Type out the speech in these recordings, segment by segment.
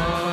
time.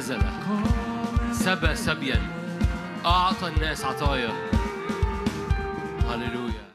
نزل. سبى سبيا. أعطى الناس عطايا. هللويا.